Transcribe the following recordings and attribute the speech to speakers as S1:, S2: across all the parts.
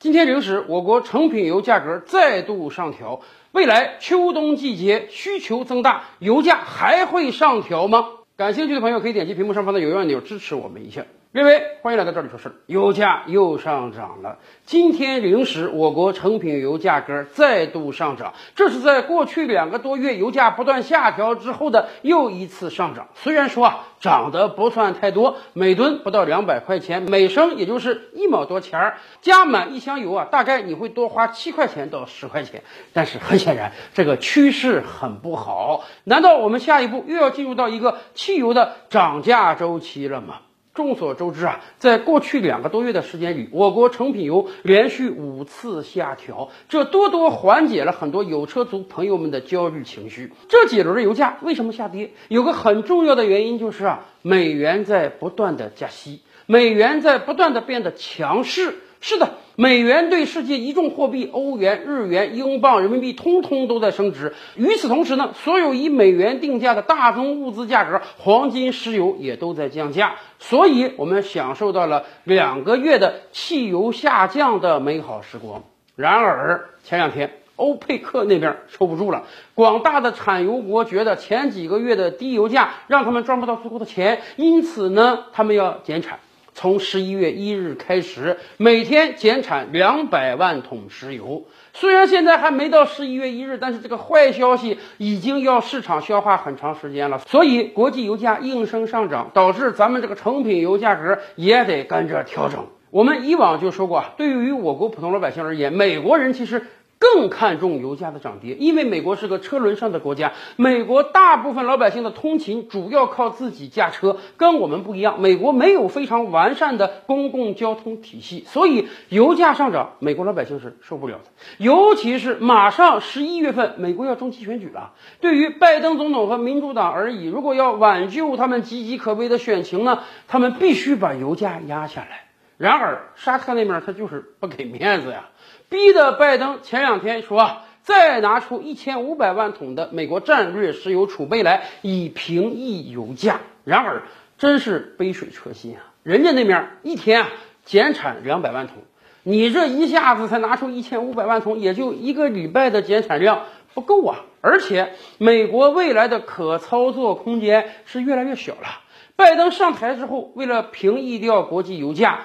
S1: 今天零时，我国成品油价格再度上调，未来秋冬季节需求增大，油价还会上调吗？感兴趣的朋友可以点击屏幕上方的有按钮支持我们一下。各位，欢迎来到这里说事儿。油价又上涨了。今天零时，我国成品油价格再度上涨，这是在过去两个多月油价不断下调之后的又一次上涨。虽然说啊，涨得不算太多，每吨不到两百块钱，每升也就是一毛多钱儿。加满一箱油啊，大概你会多花七块钱到十块钱。但是很显然，这个趋势很不好。难道我们下一步又要进入到一个汽油的涨价周期了吗？众所周知啊，在过去两个多月的时间里，我国成品油连续五次下调，这多多缓解了很多有车族朋友们的焦虑情绪。这几轮的油价为什么下跌？有个很重要的原因就是啊，美元在不断的加息，美元在不断的变得强势。是的，美元对世界一众货币欧元、日元、英镑、人民币通通都在升值。与此同时呢，所有以美元定价的大宗物资价格，黄金、石油也都在降价。所以，我们享受到了两个月的汽油下降的美好时光。然而，前两天欧佩克那边受不住了，广大的产油国觉得前几个月的低油价让他们赚不到足够的钱，因此呢，他们要减产。从十一月一日开始，每天减产两百万桶石油。虽然现在还没到十一月一日，但是这个坏消息已经要市场消化很长时间了。所以国际油价应声上涨，导致咱们这个成品油价格也得跟着调整。我们以往就说过，对于我国普通老百姓而言，美国人其实。更看重油价的涨跌，因为美国是个车轮上的国家，美国大部分老百姓的通勤主要靠自己驾车，跟我们不一样。美国没有非常完善的公共交通体系，所以油价上涨，美国老百姓是受不了的。尤其是马上十一月份，美国要中期选举了，对于拜登总统和民主党而已，如果要挽救他们岌岌可危的选情呢，他们必须把油价压下来。然而沙特那边他就是不给面子呀。逼得拜登前两天说再拿出一千五百万桶的美国战略石油储备来以平抑油价。然而真是杯水车薪啊！人家那面一天啊减产两百万桶，你这一下子才拿出一千五百万桶，也就一个礼拜的减产量不够啊！而且美国未来的可操作空间是越来越小了。拜登上台之后，为了平抑掉国际油价，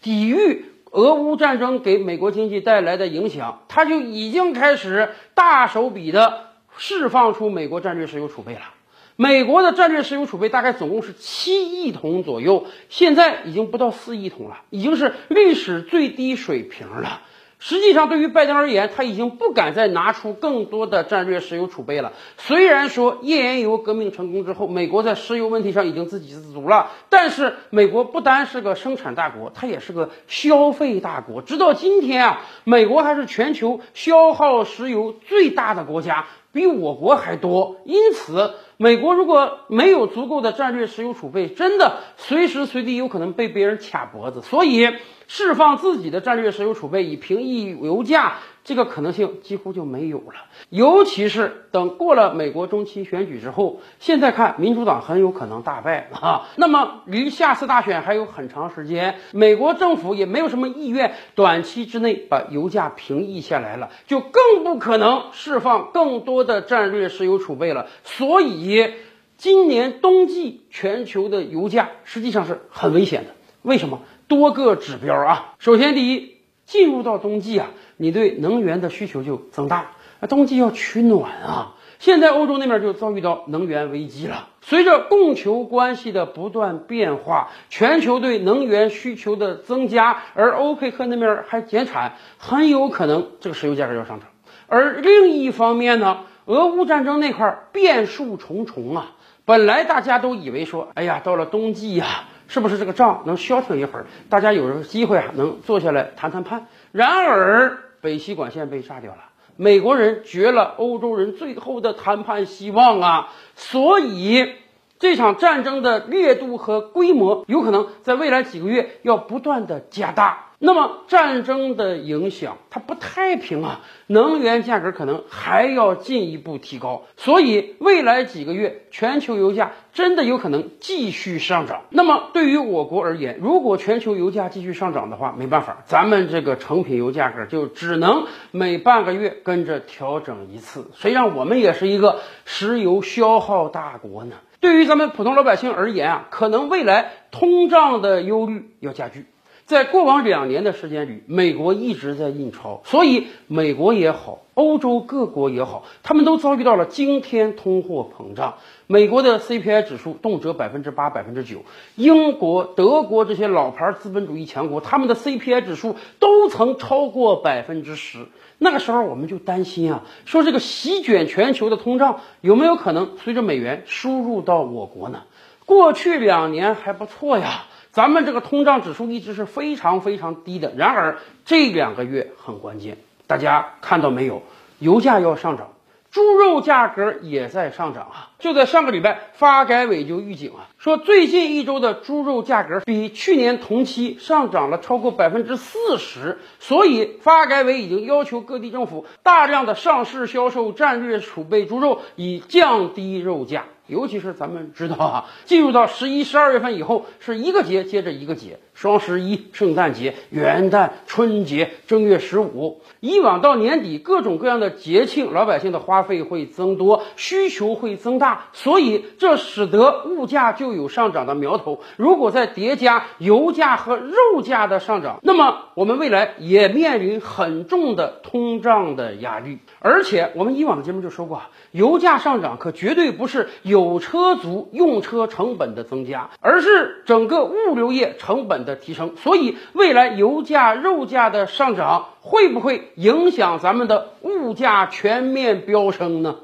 S1: 抵御。俄乌战争给美国经济带来的影响，它就已经开始大手笔的释放出美国战略石油储备了。美国的战略石油储备大概总共是七亿桶左右，现在已经不到四亿桶了，已经是历史最低水平了。实际上，对于拜登而言，他已经不敢再拿出更多的战略石油储备了。虽然说页岩油革命成功之后，美国在石油问题上已经自给自足了，但是美国不单是个生产大国，它也是个消费大国。直到今天啊，美国还是全球消耗石油最大的国家，比我国还多。因此，美国如果没有足够的战略石油储备，真的随时随地有可能被别人卡脖子。所以。释放自己的战略石油储备以平抑油价，这个可能性几乎就没有了。尤其是等过了美国中期选举之后，现在看民主党很有可能大败啊。那么离下次大选还有很长时间，美国政府也没有什么意愿短期之内把油价平抑下来了，就更不可能释放更多的战略石油储备了。所以，今年冬季全球的油价实际上是很危险的。为什么？多个指标啊，首先第一，进入到冬季啊，你对能源的需求就增大，那冬季要取暖啊。现在欧洲那边就遭遇到能源危机了。随着供求关系的不断变化，全球对能源需求的增加，而欧佩克那边还减产，很有可能这个石油价格要上涨。而另一方面呢，俄乌战争那块变数重重啊。本来大家都以为说，哎呀，到了冬季呀。是不是这个仗能消停一会儿？大家有机会啊，能坐下来谈谈判。然而，北溪管线被炸掉了，美国人绝了欧洲人最后的谈判希望啊！所以，这场战争的烈度和规模有可能在未来几个月要不断的加大。那么战争的影响它不太平啊，能源价格可能还要进一步提高，所以未来几个月全球油价真的有可能继续上涨。那么对于我国而言，如果全球油价继续上涨的话，没办法，咱们这个成品油价格就只能每半个月跟着调整一次。谁让我们也是一个石油消耗大国呢？对于咱们普通老百姓而言啊，可能未来通胀的忧虑要加剧。在过往两年的时间里，美国一直在印钞，所以美国也好，欧洲各国也好，他们都遭遇到了惊天通货膨胀。美国的 CPI 指数动辄百分之八、百分之九，英国、德国这些老牌资本主义强国，他们的 CPI 指数都曾超过百分之十。那个时候我们就担心啊，说这个席卷全球的通胀有没有可能随着美元输入到我国呢？过去两年还不错呀。咱们这个通胀指数一直是非常非常低的，然而这两个月很关键，大家看到没有？油价要上涨，猪肉价格也在上涨啊！就在上个礼拜，发改委就预警啊，说最近一周的猪肉价格比去年同期上涨了超过百分之四十，所以发改委已经要求各地政府大量的上市销售战略储备猪肉，以降低肉价。尤其是咱们知道啊，进入到十一、十二月份以后，是一个节接着一个节，双十一、圣诞节、元旦、春节、正月十五。以往到年底，各种各样的节庆，老百姓的花费会增多，需求会增大，所以这使得物价就有上涨的苗头。如果再叠加油价和肉价的上涨，那么我们未来也面临很重的通胀的压力。而且我们以往的节目就说过，油价上涨可绝对不是有有车族用车成本的增加，而是整个物流业成本的提升。所以未来油价、肉价的上涨会不会影响咱们的物价全面飙升呢？